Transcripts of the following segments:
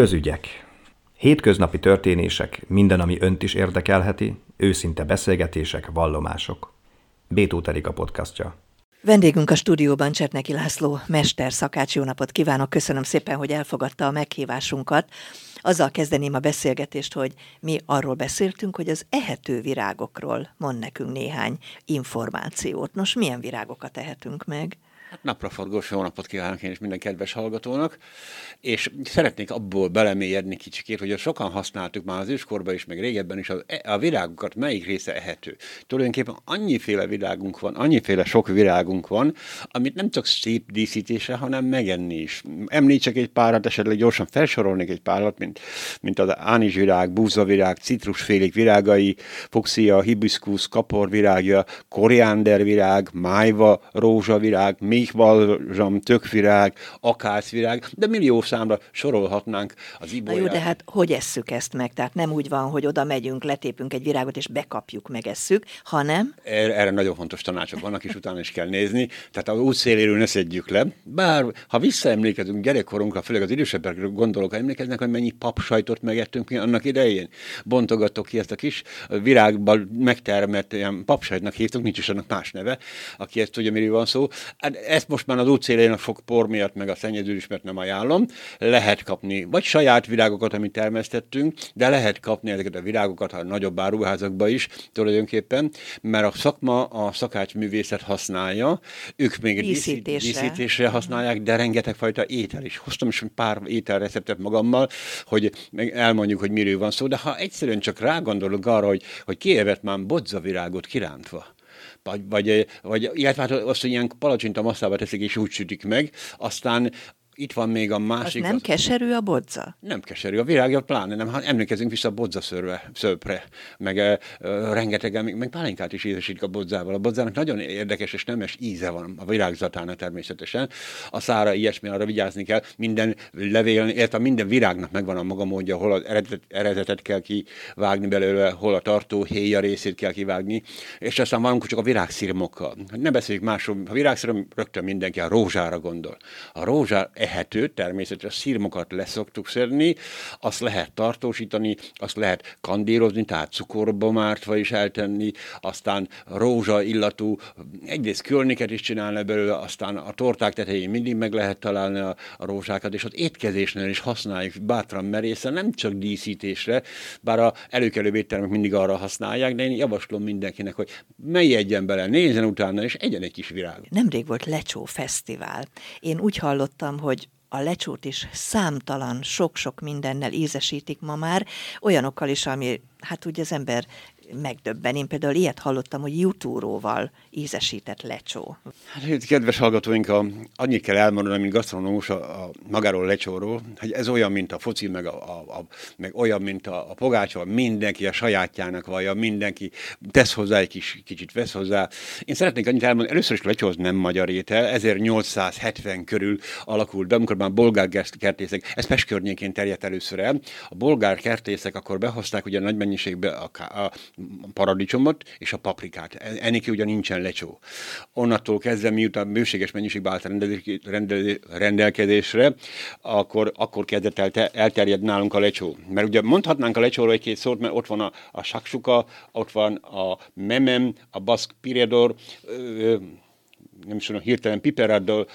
Közügyek. Hétköznapi történések, minden, ami önt is érdekelheti, őszinte beszélgetések, vallomások. Bétó a podcastja. Vendégünk a stúdióban Csertneki László, mester szakács. Jó napot kívánok! Köszönöm szépen, hogy elfogadta a meghívásunkat. Azzal kezdeném a beszélgetést, hogy mi arról beszéltünk, hogy az ehető virágokról mond nekünk néhány információt. Nos, milyen virágokat ehetünk meg? Hát napraforgós jó napot kívánok én is minden kedves hallgatónak, és szeretnék abból belemélyedni kicsikét, hogy sokan használtuk már az őskorban is, meg régebben is a, a virágokat, melyik része ehető. Tulajdonképpen annyiféle virágunk van, annyiféle sok virágunk van, amit nem csak szép díszítésre, hanem megenni is. Említsek egy párat, esetleg gyorsan felsorolnék egy párat, mint, mint az ánizsvirág, búzavirág, citrusfélék virágai, fuxia, hibiszkusz, kaporvirágja, koriándervirág, májva, rózsavirág, méhbalzsam, tökvirág, akácvirág, de millió számra sorolhatnánk az ibolyát. Na jó, de hát hogy esszük ezt meg? Tehát nem úgy van, hogy oda megyünk, letépünk egy virágot, és bekapjuk, megesszük, hanem... Erre, erre nagyon fontos tanácsok vannak, és utána is kell nézni. Tehát a útszéléről ne szedjük le. Bár, ha visszaemlékezünk gyerekkorunkra, főleg az idősebbekre gondolok, emlékeznek, hogy mennyi papsajtot megettünk mi annak idején. Bontogattok ki ezt a kis virágban megtermett ilyen papsajtnak hívtuk, nincs is annak más neve, aki ezt tudja, miről van szó. Hát ezt most már az útszélén a fog por miatt, meg a szennyeződés miatt nem ajánlom. Lehet kapni vagy saját virágokat, amit termesztettünk, de lehet kapni ezeket a virágokat a nagyobb áruházakba is tulajdonképpen, mert a szakma, a szakács művészet használja, ők még díszítésre, díszítésre használják, de rengeteg fajta étel is. Hoztam is pár ételreceptet magammal, hogy elmondjuk, hogy miről van szó, de ha egyszerűen csak rágondolunk arra, hogy, hogy kievett már bodzavirágot kirántva, vagy, vagy, vagy illetve hát azt, hogy ilyen palacsinta masszába teszik és úgy sütik meg, aztán itt van még a másik. Az nem az... keserű a bodza? Nem keserű, a virágja pláne nem. Hát emlékezünk vissza a bodza szörve, szőpre, meg uh, rengetegen, meg, meg pálinkát is ízesítik a bodzával. A bodzának nagyon érdekes és nemes íze van a virágzatának természetesen. A szára ilyesmi, arra vigyázni kell. Minden levél, illetve minden virágnak megvan a maga módja, hol az eredet, eredetet kell kivágni belőle, hol a tartó héja részét kell kivágni, és aztán van csak a virágszirmokkal. Ne beszéljük másról, a virágszírom rögtön mindenki a rózsára gondol. A rózsár ehető, természetesen szírmokat leszoktuk szedni, azt lehet tartósítani, azt lehet kandírozni, tehát cukorba mártva is eltenni, aztán rózsa illatú, egyrészt körnéket is csinálni belőle, aztán a torták tetején mindig meg lehet találni a, a rózsákat, és az étkezésnél is használjuk bátran merészen, nem csak díszítésre, bár a előkelő éttermek mindig arra használják, de én javaslom mindenkinek, hogy egyen bele, nézzen utána, és egyen egy kis virág. Nemrég volt Lecsó Fesztivál. Én úgy hallottam, hogy a lecsót is számtalan, sok-sok mindennel ízesítik ma már, olyanokkal is, ami hát ugye az ember megdöbben. Én például ilyet hallottam, hogy jutúróval ízesített lecsó. Hát, kedves hallgatóink, a, annyit kell elmondani, mint gasztronómus a, a magáról lecsóról, hogy ez olyan, mint a foci, meg, a, a, a, meg olyan, mint a, a pogácsa, mindenki a sajátjának vallja, mindenki tesz hozzá egy kis, kicsit vesz hozzá. Én szeretnék annyit elmondani, először is lecsó az nem magyar étel, 1870 körül alakult be, amikor már bolgár kertészek, ez Pest környékén terjedt először el. A bolgár kertészek akkor behozták ugye nagy mennyiségbe a, a paradicsomot és a paprikát. Ennéki ugye nincsen lecsó. Onnantól kezdve, miután bőséges mennyiségben állt rendel, rendelkezésre, akkor, akkor kezdett el, elterjed nálunk a lecsó. Mert ugye mondhatnánk a lecsóról egy-két szót, mert ott van a, a saksuka, ott van a memem, a baszk piredor, ö, nem is tudom, hirtelen piperaddal,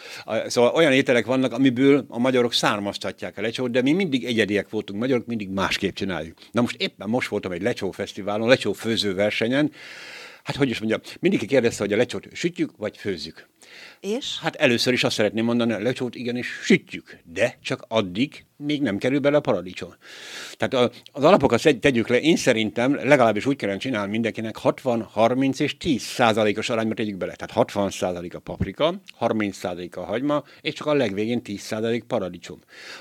szóval olyan ételek vannak, amiből a magyarok származtatják a lecsót, de mi mindig egyediek voltunk magyarok, mindig másképp csináljuk. Na most éppen most voltam egy lecsó fesztiválon, lecsó főző versenyen, hát hogy is mondjam, mindig kérdezte, hogy a lecsót sütjük, vagy főzzük. És? Hát először is azt szeretném mondani, a lecsót igenis sütjük, de csak addig még nem kerül bele a paradicsom. Tehát az alapokat tegyük le, én szerintem legalábbis úgy kellene csinálni mindenkinek 60, 30 és 10 százalékos arányba tegyük bele. Tehát 60 százalék a paprika, 30 százalék a hagyma, és csak a legvégén 10 százalék paradicsom.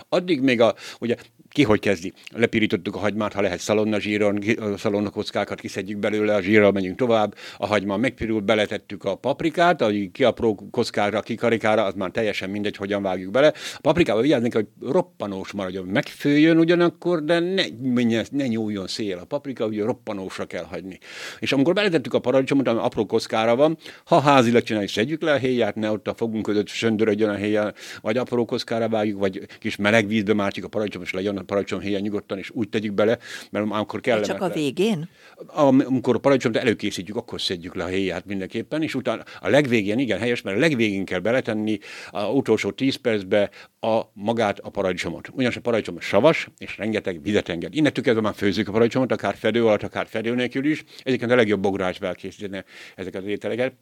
Addig még a, ugye ki hogy kezdi? Lepirítottuk a hagymát, ha lehet szalonna zsíron, szalonna kockákat kiszedjük belőle, a zsírral megyünk tovább, a hagyma megpirul, beletettük a paprikát, a kiapró kockára, kikarikára, az már teljesen mindegy, hogyan vágjuk bele. A paprikával vigyázni hogy roppanó roppanós maradjon. Megfőjön ugyanakkor, de ne, menjen, ne nyúljon szél a paprika, ugye roppanósra kell hagyni. És amikor beletettük a paradicsomot, ami apró kockára van, ha házilag csináljuk, szedjük le a héját, ne ott a fogunk között söndörödjön a héjjel, vagy apró kockára vágjuk, vagy kis meleg vízbe mártjuk a paradicsom, és legyen a paradicsom héja nyugodtan, és úgy tegyük bele, mert amikor kell. Csak a végén? Amikor a paradicsomot előkészítjük, akkor szedjük le a héját mindenképpen, és utána a legvégén, igen, helyes, mert a legvégén kell beletenni a utolsó 10 percbe a magát a paradicsomot. Ugyanis a paradicsom savas, és rengeteg vizet enged. Innentől kezdve már főzzük a paradicsomot, akár fedő alatt, akár fedő nélkül is. Egyébként a legjobb bográcsba elkészíteni ezeket az ételeket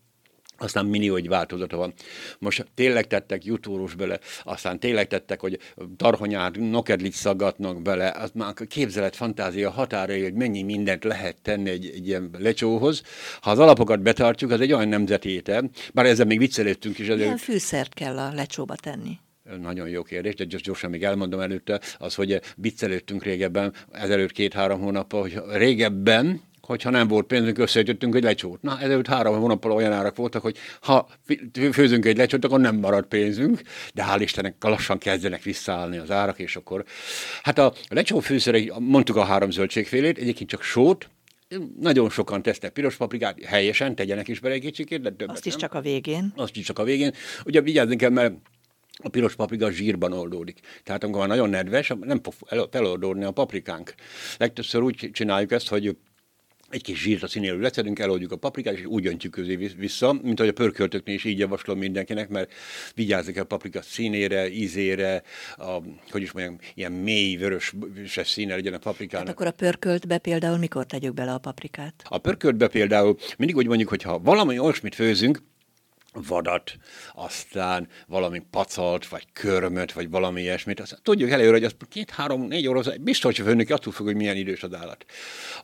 aztán millió egy változata van. Most tényleg tettek jutóros bele, aztán tényleg tettek, hogy tarhonyát, nokedlit szaggatnak bele, az már a képzelet, fantázia határai, hogy mennyi mindent lehet tenni egy, egy ilyen lecsóhoz. Ha az alapokat betartjuk, az egy olyan nemzetéte, bár ezzel még viccelődtünk is. Milyen fűszert kell a lecsóba tenni? Nagyon jó kérdés, de gyorsan még elmondom előtte, az, hogy viccelődtünk régebben, ezelőtt két-három hónappal, hogy régebben hogyha nem volt pénzünk, összeütöttünk egy lecsót. Na, ezelőtt három hónappal olyan árak voltak, hogy ha főzünk egy lecsót, akkor nem marad pénzünk, de hál' Istennek lassan kezdenek visszaállni az árak, és akkor... Hát a lecsó fűszere, mondtuk a három zöldségfélét, egyébként csak sót, nagyon sokan tesznek piros paprikát, helyesen, tegyenek is bele egy kicsikét, de többet Azt is nem. csak a végén. Azt is csak a végén. Ugye vigyázni kell, mert a piros paprika zsírban oldódik. Tehát amikor nagyon nedves, nem fog feloldódni a paprikánk. Legtöbbször úgy csináljuk ezt, hogy egy kis zsírt a színéről lecedünk, eloldjuk a paprikát, és úgy öntjük közé vissza, mint ahogy a pörköltöknél is így javaslom mindenkinek, mert vigyázzak a paprika színére, ízére, a, hogy is mondjam, ilyen mély, vörös színe legyen a paprikának. Hát akkor a pörköltbe például mikor tegyük bele a paprikát? A pörköltbe például mindig úgy mondjuk, hogy ha valami olyasmit főzünk, vadat, aztán valami pacalt, vagy körmöt, vagy valami ilyesmit. Azt tudjuk előre, hogy az két-három-négy óra, biztos, hogy főnök attól függ, hogy milyen idős az állat.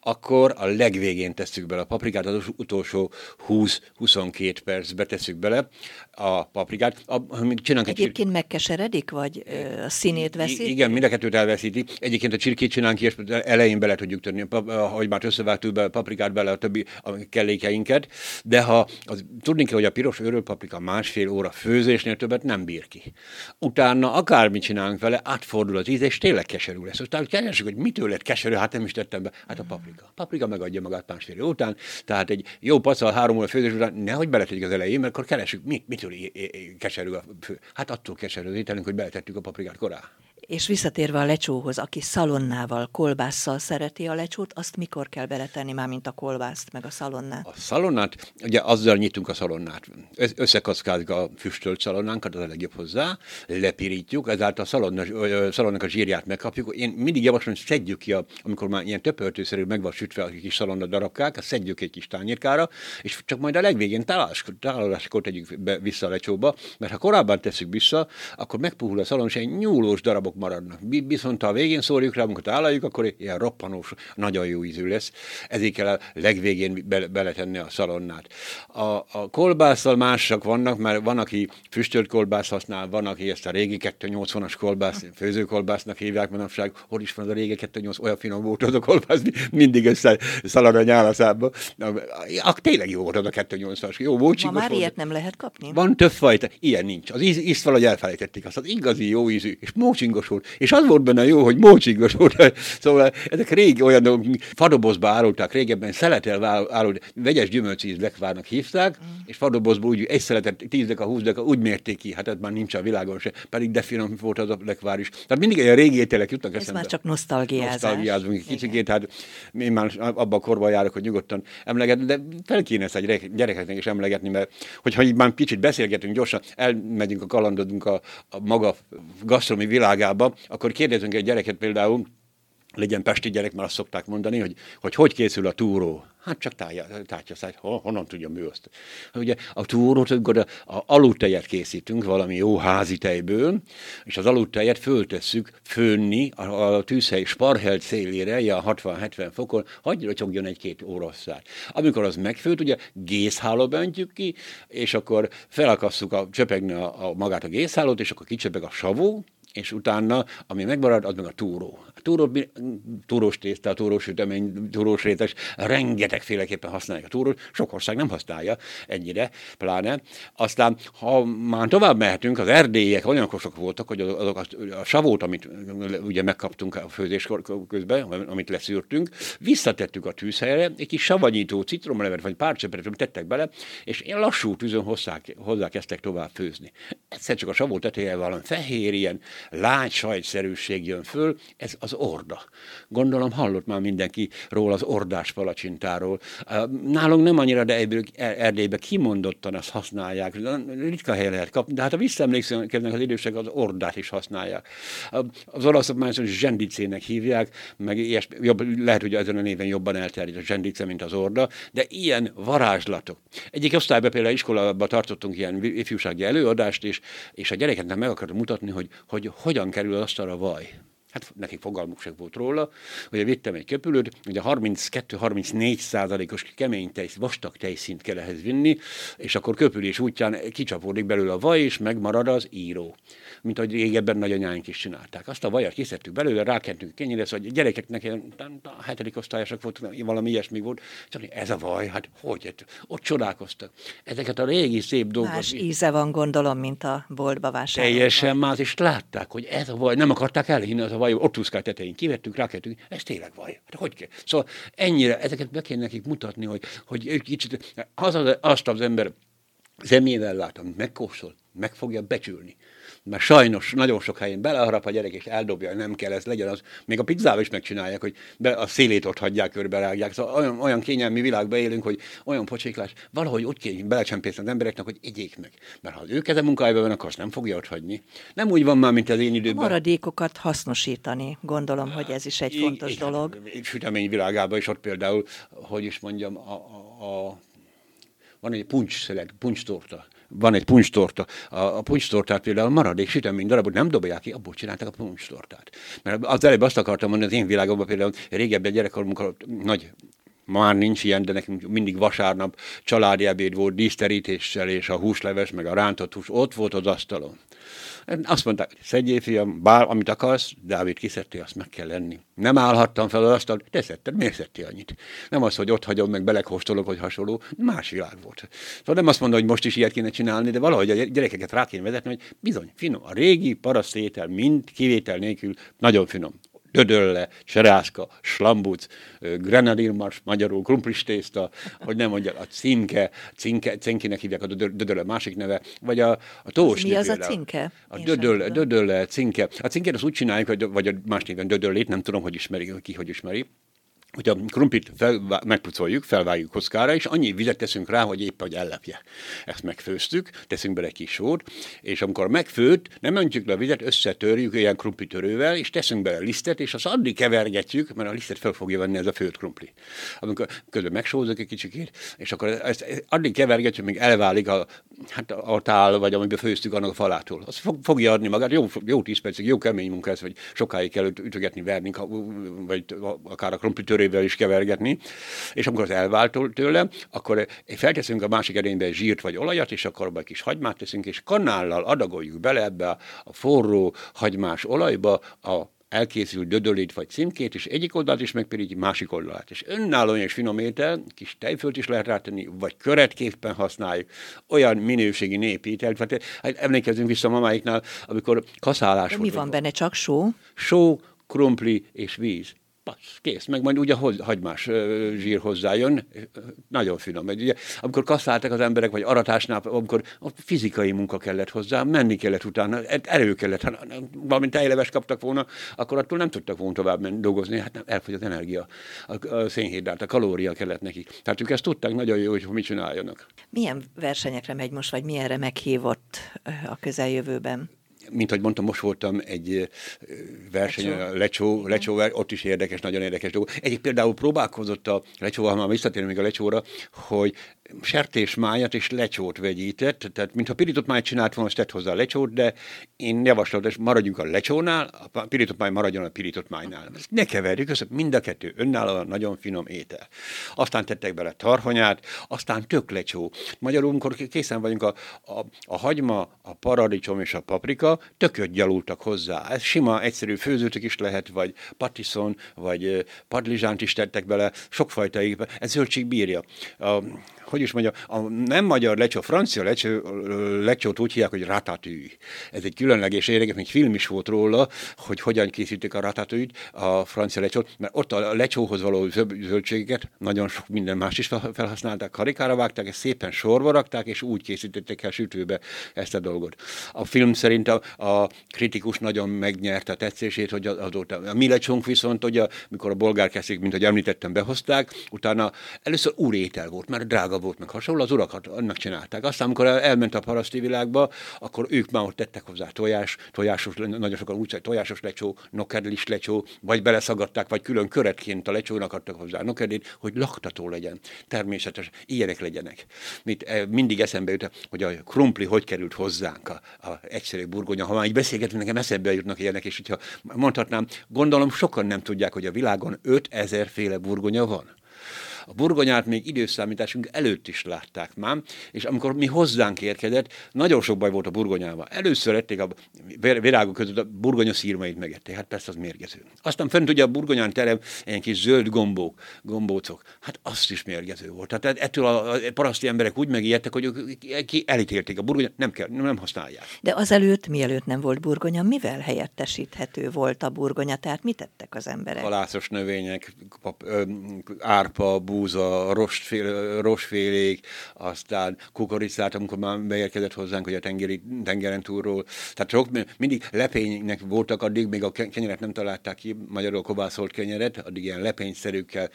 Akkor a legvégén tesszük bele a paprikát, az utolsó 20-22 percbe tesszük bele a paprikát. Amit csinálunk Egyébként csir... megkeseredik, vagy a színét veszi? Igen, mind a kettőt elveszíti. Egyébként a csirkét csinálunk és elején bele tudjuk tenni, ahogy már összevágtuk be a paprikát bele a többi a kellékeinket, de ha az, tudni kell, hogy a piros paprika másfél óra főzésnél többet nem bír ki. Utána akármit csinálunk vele, átfordul az íz, és tényleg keserű lesz. Aztán keresünk, hogy mitől lett keserű, hát nem is tettem be. Hát a paprika. A paprika megadja magát másfél óra után, tehát egy jó pacal három óra főzés után nehogy beletegyük az elején, mert akkor keresünk, mit, mitől keserű a fő. Hát attól keserű az ételünk, hogy beletettük a paprikát korán. És visszatérve a lecsóhoz, aki szalonnával, kolbásszal szereti a lecsót, azt mikor kell beletenni már, mint a kolbászt, meg a szalonnát? A szalonnát, ugye azzal nyitunk a szalonnát. Összekaszkáljuk a füstölt szalonnánkat, az a legjobb hozzá, lepirítjuk, ezáltal a szalonna, szalonnak a zsírját megkapjuk. Én mindig javaslom, hogy szedjük ki, a, amikor már ilyen töpöltőszerű meg van sütve a kis szalonna darabkák, azt szedjük egy kis tányérkára, és csak majd a legvégén táláláskor tegyük be vissza a lecsóba, mert ha korábban tesszük vissza, akkor megpuhul a szalon, és egy nyúlós darabok maradnak. Viszont ha a végén szórjuk rá, amikor találjuk, akkor ilyen roppanós, nagyon jó ízű lesz. Ezért kell a legvégén be, beletenni a szalonnát. A, a kolbásszal másak vannak, mert van, aki füstölt kolbász használ, van, aki ezt a régi 280-as kolbász, főzőkolbásznak hívják manapság, hol is van az a régi 280, olyan finom volt az a kolbász, mindig össze szalad a nyálaszába. Tényleg jó volt az a 280-as. Jó volt, Ma már ilyet nem lehet kapni? Van több fajta, ilyen nincs. Az íz, ízt valahogy elfelejtették azt, az igazi jó ízű, és mócsingos volt. És az volt benne jó, hogy mócsigos volt. Szóval ezek régi olyan fadobozba árulták régebben, szeletel árult, vegyes gyümölcsíz lekvárnak hívták, mm. és fadobozból úgy egy szeletet, tíz deka, húsz deka, úgy mérték ki, hát ez már nincs a világon se, pedig de finom volt az a lekvár is. Tehát mindig ilyen régi ételek jutnak Ez eszembe. már csak nosztalgiázás. Nosztalgiázunk kicsikét, hát én már abban a korban járok, hogy nyugodtan emlegetni, de fel kéne ezt egy gyerekeknek is emlegetni, mert hogyha így már kicsit beszélgetünk gyorsan, elmegyünk a kalandodunk a, a maga gasztromi világába, iskolába, akkor kérdezünk egy gyereket például, legyen pesti gyerek, mert azt szokták mondani, hogy hogy, hogy készül a túró. Hát csak tárja, tártya száj, honnan tudja mi azt. Ugye a túrót, amikor a, a aludtejet készítünk, valami jó házi tejből, és az aludtejet föltesszük főnni a, a tűzhely sparhelt szélére, ilyen 60-70 fokon, hagyja csogjon egy-két órasszát. Amikor az megfőtt, ugye gészhálóba öntjük ki, és akkor felakasszuk a csöpegni a, a magát a gészhálót, és akkor kicsöpeg a savó, és utána, ami megmarad, az meg a túró. A túró, túrós tészta, túrós sütemény, túrós rétes, rengetegféleképpen használják a túrót, sok ország nem használja ennyire, pláne. Aztán, ha már tovább mehetünk, az erdélyek olyan kosok voltak, hogy azok a, a savót, amit ugye megkaptunk a főzés közben, amit leszűrtünk, visszatettük a tűzhelyre, egy kis savanyító citromlevet, vagy pár csöperet tettek bele, és ilyen lassú tűzön hozzá, hozzá kezdtek tovább főzni. Egyszer csak a savó teteje valami fehér, ilyen lágy sajtszerűség jön föl, ez az orda. Gondolom hallott már mindenki róla az ordás palacsintáról. Nálunk nem annyira, de ebből Erdélyben kimondottan azt használják. Ritka hely lehet kapni, de hát a visszaemlékeznek az idősek, az ordát is használják. Az olaszok már zsendicének hívják, meg ilyes, jobb, lehet, hogy ezen a néven jobban elterjed a zsendice, mint az orda, de ilyen varázslatok. Egyik osztályban például iskolában tartottunk ilyen ifjúsági előadást, és, és a gyerekeknek meg akartam mutatni, hogy, hogy hogyan kerül asztalra vaj. Hát nekik fogalmuk sem volt róla, hogy vittem egy köpülőt, ugye 32-34 százalékos kemény tejsz, vastag tejszint kell ehhez vinni, és akkor köpülés útján kicsapódik belőle a vaj, és megmarad az író mint ahogy régebben nagyanyáink is csinálták. Azt a vajat kiszedtük belőle, rákentünk kenyére, szóval a gyerekeknek ilyen, a hetedik osztályosok volt, valami ilyesmi volt, csak ez a vaj, hát hogy, ott csodálkoztak. Ezeket a régi szép dolgokat. Más íze van, gondolom, mint a boltba vásárolva. Teljesen más, és látták, hogy ez a vaj, nem akarták elhinni az a vaj, ott úszkált tetején, kivettük, rákentünk, ez tényleg vaj. Hát hogy kell? Szóval ennyire, ezeket be kell nekik mutatni, hogy, hogy ők kicsit, az, az, azt az ember szemével lát, amit megkóstol, meg fogja becsülni mert sajnos nagyon sok helyen beleharap a gyerek, és eldobja, nem kell ez legyen, az még a pizzával is megcsinálják, hogy be, a szélét ott hagyják, körbe rágják. Szóval olyan, olyan kényelmi világban élünk, hogy olyan pocséklás, valahogy úgy kéne belecsempészni az embereknek, hogy egyék meg. Mert ha ő keze munkájában van, akkor azt nem fogja ott hagyni. Nem úgy van már, mint az én időben. A maradékokat hasznosítani, gondolom, hogy ez is egy fontos I, dolog. Sütemény világában is ott például, hogy is mondjam, a, a, a van egy puncs szelet, puncs torta van egy puncstorta. A, a puncstortát például maradék sütemény darabot nem dobják ki, abból csinálták a puncstortát. Mert az előbb azt akartam mondani, az én világomban például régebben gyerekkorunkban nagy már nincs ilyen, de nekünk mindig vasárnap családi ebéd volt díszterítéssel, és a húsleves, meg a rántott hús ott volt az asztalon. Azt mondták, szedjél fiam, bár amit akarsz, Dávid kiszedtél, azt meg kell lenni. Nem állhattam fel az asztalt, te szedted, miért szedtél annyit? Nem az, hogy ott hagyom, meg belekóstolok, hogy hasonló, más világ volt. Szóval nem azt mondom, hogy most is ilyet kéne csinálni, de valahogy a gyerekeket rá kéne vezetni, hogy bizony, finom, a régi parasztétel mind kivétel nélkül nagyon finom. Dödölle, Serászka, Slambuc, Grenadilmars, magyarul krumplistészta, hogy nem mondja, a cinke, cinke, cinkinek hívják a Dödölle másik neve, vagy a, a tós. Mi az a cinke? A Dödölle, Dödölle, cinke. A cinkét az úgy csináljuk, hogy, vagy a más néven Dödöllét, nem tudom, hogy ismeri, ki hogy ismeri, hogy a krumplit fel, megpucoljuk, felvágjuk kockára, és annyi vizet teszünk rá, hogy épp, hogy ellepje. Ezt megfőztük, teszünk bele kis sót, és amikor megfőtt, nem öntjük le a vizet, összetörjük ilyen krumplitörővel, és teszünk bele lisztet, és azt addig kevergetjük, mert a lisztet fel fogja venni ez a főtt krumpli. Amikor közben megsózok egy kicsikét, és akkor ezt addig kevergetjük, míg elválik a, hát a tál, vagy amiben főztük annak a falától. Az fog, fogja adni magát, jó, jó tíz percig, jó kemény munka ez, vagy sokáig kell ütögetni, verni, vagy akár a krumplitörő vörösbőrével is kevergetni, és amikor az elvált tőle, akkor felteszünk a másik edénybe zsírt vagy olajat, és akkor abba egy kis hagymát teszünk, és kanállal adagoljuk bele ebbe a, a forró hagymás olajba a elkészült dödölét vagy címkét, és egyik oldalt is megpirítjuk, másik oldalát. És önállóan és finom étel, kis tejfölt is lehet rátenni, vagy köretképpen használjuk, olyan minőségi népételt. Hát, emlékezzünk vissza mamáiknál, amikor kaszálás De mi van benne, csak só? Só, krumpli és víz passz, kész, meg majd ugye hagymás zsír hozzájön, nagyon finom. Mert ugye, amikor kasszáltak az emberek, vagy aratásnál, amikor a fizikai munka kellett hozzá, menni kellett utána, erő kellett, ha valamint tejleves kaptak volna, akkor attól nem tudtak volna tovább menni, dolgozni, hát nem, elfogy az energia, a, a szénhidrát, a kalória kellett nekik. Tehát ők ezt tudták nagyon jó, hogy mit csináljanak. Milyen versenyekre megy most, vagy milyenre meghívott a közeljövőben? Mint ahogy mondtam, most voltam egy verseny, Lecsó, Lecsó, Lecsó ott is érdekes, nagyon érdekes dolog. Egyik például próbálkozott a Lecsóval, ha már visszatérünk még a Lecsóra, hogy sertésmájat és lecsót vegyített, tehát mintha pirított májat csinált volna, tett hozzá a lecsót, de én javaslom, hogy maradjunk a lecsónál, a pirított máj maradjon a pirított májnál. Ezt ne keverjük össze, mind a kettő önállóan nagyon finom étel. Aztán tettek bele tarhonyát, aztán tök lecsó. Magyarul, amikor készen vagyunk, a, a, a hagyma, a paradicsom és a paprika tököt gyalultak hozzá. Ez sima, egyszerű főzőtök is lehet, vagy patiszon, vagy padlizsánt is tettek bele, sokfajta, ez zöldség bírja. A, hogy is mondja, a nem magyar lecsó, francia lecsó, lecsót úgy hívják, hogy ratatouille. Ez egy különleges érdekes, még film is volt róla, hogy hogyan készítik a ratatouille a francia lecsót, mert ott a lecsóhoz való zöldségeket, nagyon sok minden más is felhasználták, karikára vágták, ezt szépen sorba rakták, és úgy készítették el sütőbe ezt a dolgot. A film szerint a, a kritikus nagyon megnyerte a tetszését, hogy azóta. A mi lecsónk viszont, hogy a, mikor a bolgár mint hogy említettem, behozták, utána először úrétel volt, mert drága volt, meg hasonló, az urakat annak csinálták. Aztán, amikor elment a paraszti világba, akkor ők már ott tettek hozzá tojás, tojásos, nagyon sokan úgy tojásos lecsó, nokedlis lecsó, vagy beleszagadták, vagy külön köretként a lecsónak adtak hozzá nokedét, hogy laktató legyen. Természetes, ilyenek legyenek. Mit, eh, mindig eszembe jut, hogy a krumpli hogy került hozzánk a, a egyszerű burgonya. Ha már így beszélgetünk, nekem eszembe jutnak ilyenek, és hogyha mondhatnám, gondolom sokan nem tudják, hogy a világon 5000 féle burgonya van. A burgonyát még időszámításunk előtt is látták már, és amikor mi hozzánk érkezett, nagyon sok baj volt a burgonyával. Először ették a virágok között a burgonya szírmait megették, hát persze az mérgező. Aztán fent ugye a burgonyán terem egy kis zöld gombók, gombócok, hát azt is mérgező volt. Tehát ettől a paraszti emberek úgy megijedtek, hogy ki elítélték a burgonyát, nem kell, nem használják. De azelőtt, mielőtt nem volt burgonya, mivel helyettesíthető volt a burgonya? Tehát mit tettek az emberek? Halászos növények, pap, ö, árpa, bú, búza, rostfél, rostfélék, aztán kukoricát, amikor már beérkezett hozzánk, hogy a tengeri, tengeren túlról. Tehát sok, mindig lepénynek voltak, addig még a kenyeret nem találták ki, magyarul kovásszolt kenyeret, addig ilyen lepényszerűkkel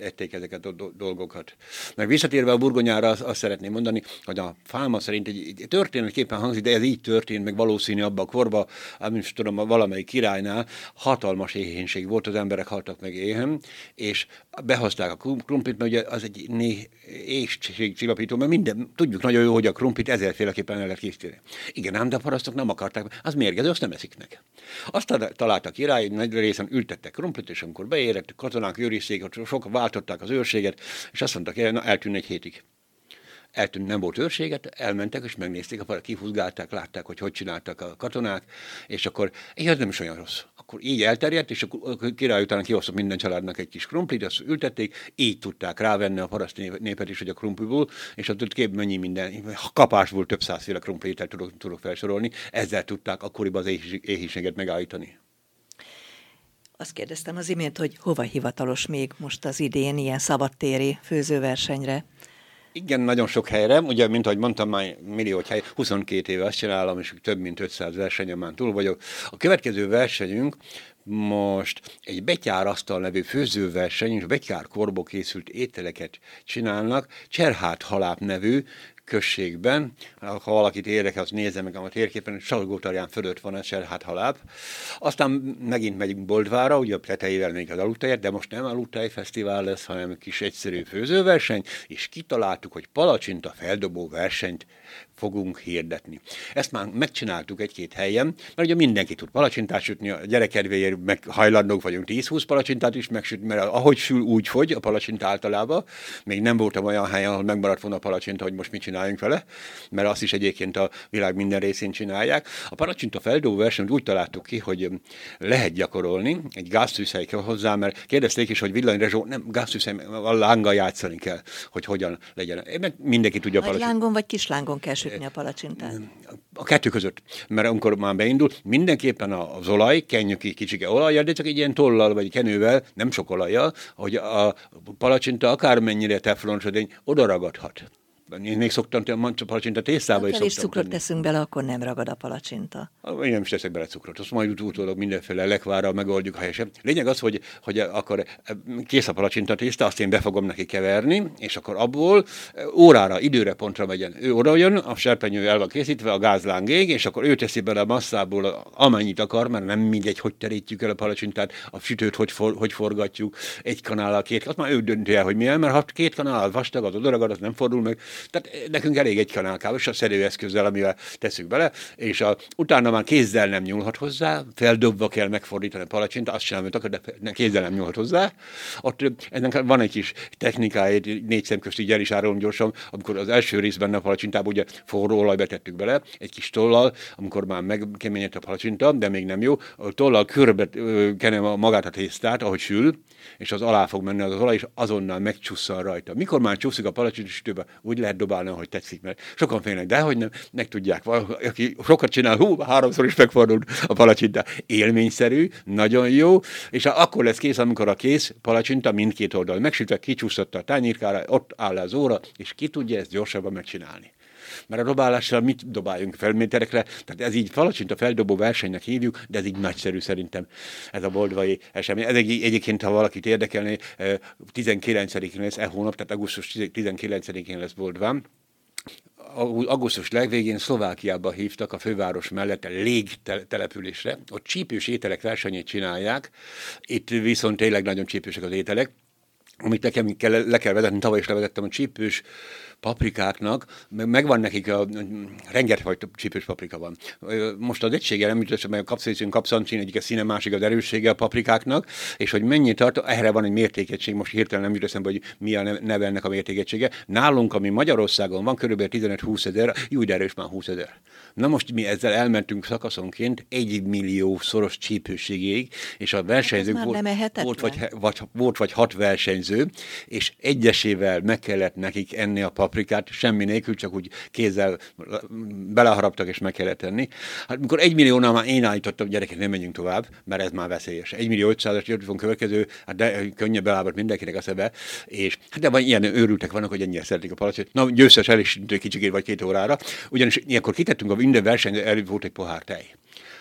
ették ezeket a dolgokat. Meg visszatérve a burgonyára azt, azt szeretném mondani, hogy a fáma szerint egy, egy történetképpen hangzik, de ez így történt, meg valószínű abban a korban, amit is tudom, valamelyik királynál hatalmas éhénység volt, az emberek haltak meg éhen, és behozták a krumplit, mert ugye az egy né, égségcsillapító, mert minden, tudjuk nagyon jó, hogy a krumplit ezerféleképpen el lehet készíteni. Igen, ám de a parasztok nem akarták, az mérgező, azt nem eszik meg. Azt találtak király, nagy részen ültettek krumplit, és amikor beérett, katonák őrizték, sok váltották az őrséget, és azt mondtak, na, eltűnne egy hétig eltűnt, nem volt őrséget, elmentek és megnézték, a kihúzgálták, látták, hogy hogy csináltak a katonák, és akkor ez nem is olyan rossz. Akkor így elterjedt, és akkor király után kihoztak minden családnak egy kis krumplit, azt ültették, így tudták rávenni a paraszt népet is, hogy a krumpliból, és ott kép mennyi minden, kapásból több százféle krumplit tudok, tudok felsorolni, ezzel tudták akkoriban az éhíséget megállítani. Azt kérdeztem az imént, hogy hova hivatalos még most az idén ilyen szabadtéri főzőversenyre? Igen, nagyon sok helyre, ugye, mint ahogy mondtam, már millió hely, 22 éve azt csinálom, és több mint 500 versenyen már túl vagyok. A következő versenyünk most egy betyárasztal nevű főzőverseny, és betyár korból készült ételeket csinálnak, Cserhát Haláp nevű községben. Ha valakit érdekel, az nézze meg a térképen, Salgótarján fölött van a Serhát haláp. Aztán megint megyünk Boldvára, ugye a tetejével még az aludtáját, de most nem aludtáj fesztivál lesz, hanem kis egyszerű főzőverseny, és kitaláltuk, hogy palacsinta feldobó versenyt fogunk hirdetni. Ezt már megcsináltuk egy-két helyen, mert ugye mindenki tud palacsintát sütni, a gyerekedvéért meg hajlandók vagyunk 10-20 palacsintát is megsütni, mert ahogy sül, úgy fogy a palacsinta általában. Még nem voltam olyan helyen, ahol megmaradt volna a palacsinta, hogy most mit csináljunk vele, mert azt is egyébként a világ minden részén csinálják. A palacsinta feldó versenyt úgy találtuk ki, hogy lehet gyakorolni, egy gáztűzhely kell hozzá, mert kérdezték is, hogy villanyrezsó, nem, gáztűzhely, a lánggal játszani kell, hogy hogyan legyen. Mindenki tudja Nagy lángon vagy kis lángon kell sütni a palacsintát? A kettő között. Mert amikor már beindul, mindenképpen az olaj, kenjük ki kicsike olajjal, de csak egy ilyen tollal vagy kenővel, nem sok olajjal, hogy a palacsinta akármennyire teflonos, oda ragadhat Én még szoktam tenni a palacsinta tésztába kevés szoktam cukrot tenni. teszünk bele, akkor nem ragad a palacsinta. Én nem is teszek bele cukrot, azt majd utólag mindenféle lekvárral megoldjuk helyesen. Lényeg az, hogy, hogy akkor kész a palacsinta tészta, azt én be fogom neki keverni, és akkor abból órára, időre pontra megyen. Ő oda jön, a serpenyő el van készítve, a gázláng ég, és akkor ő teszi bele a masszából amennyit akar, mert nem mindegy, hogy terítjük el a palacsintát, a sütőt hogy, for, hogy forgatjuk, egy kanállal, két, azt már ő dönti el, hogy milyen, mert ha két kanál vastag, az odaragad, az nem fordul meg. Tehát nekünk elég egy kanál kávé, és a szerőeszközzel, amivel tesszük bele, és a, utána már kézzel nem nyúlhat hozzá, feldobva kell megfordítani a palacsinta, azt sem, amit akar, de kézzel nem nyúlhat hozzá. Ott ennek van egy kis technikája, négy szem közt így el is árulom gyorsan, amikor az első részben a palacsintába ugye forró olajba tettük bele, egy kis tollal, amikor már megkeményedett a palacsinta, de még nem jó, a tollal körbe kenem a magát a tésztát, ahogy sül, és az alá fog menni az, olaj, és azonnal megcsusszal rajta. Mikor már csúszik a palacsinta úgy lehet dobálni, ahogy tetszik, mert sokan félnek, de hogy nem, meg tudják, valaki, aki sokat csinál, hú, háromszor is megfordult a palacsinta. Élményszerű, nagyon jó, és akkor lesz kész, amikor a kész palacsinta mindkét oldal megsütve, kicsúszott a tányérkára, ott áll az óra, és ki tudja ezt gyorsabban megcsinálni. Mert a dobálással mit dobáljunk felméterekre? Tehát ez így palacsinta feldobó versenynek hívjuk, de ez így nagyszerű szerintem ez a boldvai esemény. Ez egy, egyébként, ha valakit érdekelné, eh, 19-én lesz e hónap, tehát augusztus 19-én lesz boldvám. Au- augusztus legvégén Szlovákiába hívtak a főváros mellett a légtelepülésre. Ott csípős ételek versenyét csinálják, itt viszont tényleg nagyon csípősek az ételek amit nekem kell, le kell vezetni, tavaly is levezettem a csípős paprikáknak, meg megvan nekik a, rengeteg csípős paprika van. Most az egysége nem jutott, mert a kapszaicin, kapszancin egyik a színe, másik az erőssége a paprikáknak, és hogy mennyi tart, erre van egy mértékegység, most hirtelen nem jut eszembe, hogy mi a ne- neve ennek a mértékegysége. Nálunk, ami Magyarországon van, körülbelül 15-20 ezer, jó, de erős már 20 ezer. Na most mi ezzel elmentünk szakaszonként egy millió szoros csípőségig, és a versenyzők már volt, volt vagy vagy, volt vagy hat versenyző, és egyesével meg kellett nekik enni a paprikát, semmi nélkül, csak úgy kézzel beleharaptak, és meg kellett tenni. Hát mikor egy milliónál már én állítottam, gyerekek, nem menjünk tovább, mert ez már veszélyes. Egy millió 500-as jött van következő, hát de könnyebb elállott mindenkinek a szebe, és hát de van ilyen őrültek vannak, hogy ennyire szeretik a palacsot. Na, győztes el is kicsikét vagy két órára, ugyanis ilyenkor kitettünk a minden versenyre, előbb volt egy pohár tej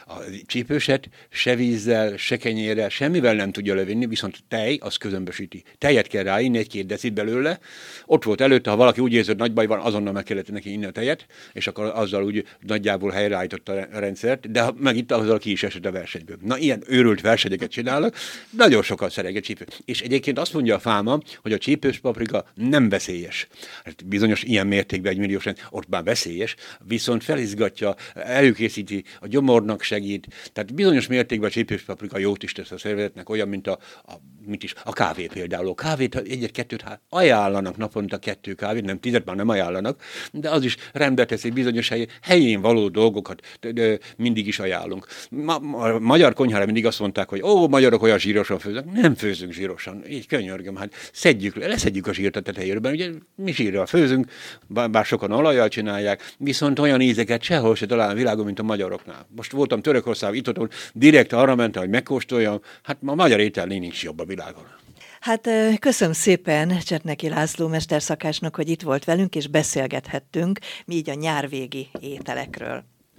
a csípőset se vízzel, se kenyérrel, semmivel nem tudja levinni, viszont tej az közömbösíti. Tejet kell ráinni, egy-két decit belőle. Ott volt előtte, ha valaki úgy érzi, hogy nagy baj van, azonnal meg kellett neki inni a tejet, és akkor azzal úgy nagyjából helyreállította a rendszert, de ha meg itt azzal ki is esett a versenyből. Na, ilyen őrült versenyeket csinálnak, nagyon sokan szeretik a csípőt. És egyébként azt mondja a fáma, hogy a csípős paprika nem veszélyes. Hát bizonyos ilyen mértékben egy milliós ott már veszélyes, viszont felizgatja, előkészíti, a gyomornak segít. Tehát bizonyos mértékben a csípős paprika jót is tesz a szervezetnek, olyan, mint a, a, mint is, a kávé például. A kávét egyet, kettőt hát ajánlanak naponta kettő kávét, nem tizet már nem ajánlanak, de az is rendbe teszi bizonyos helyén, helyén való dolgokat de, de mindig is ajánlunk. Ma, ma, magyar konyhára mindig azt mondták, hogy ó, magyarok olyan zsírosan főznek. Nem főzünk zsírosan, így könyörgöm, hát szedjük le, leszedjük a zsírt a tetejéről, ugye mi zsírral főzünk, bár, bár sokan olajjal csinálják, viszont olyan ízeket sehol se talál a világon, mint a magyaroknál. Most voltam Törökország, itt ott direkt arra mentem, hogy megkóstoljam, hát a magyar étel nincs jobb a világon. Hát köszönöm szépen Csetneki László mesterszakácsnak, hogy itt volt velünk, és beszélgethettünk mi így a nyárvégi ételekről.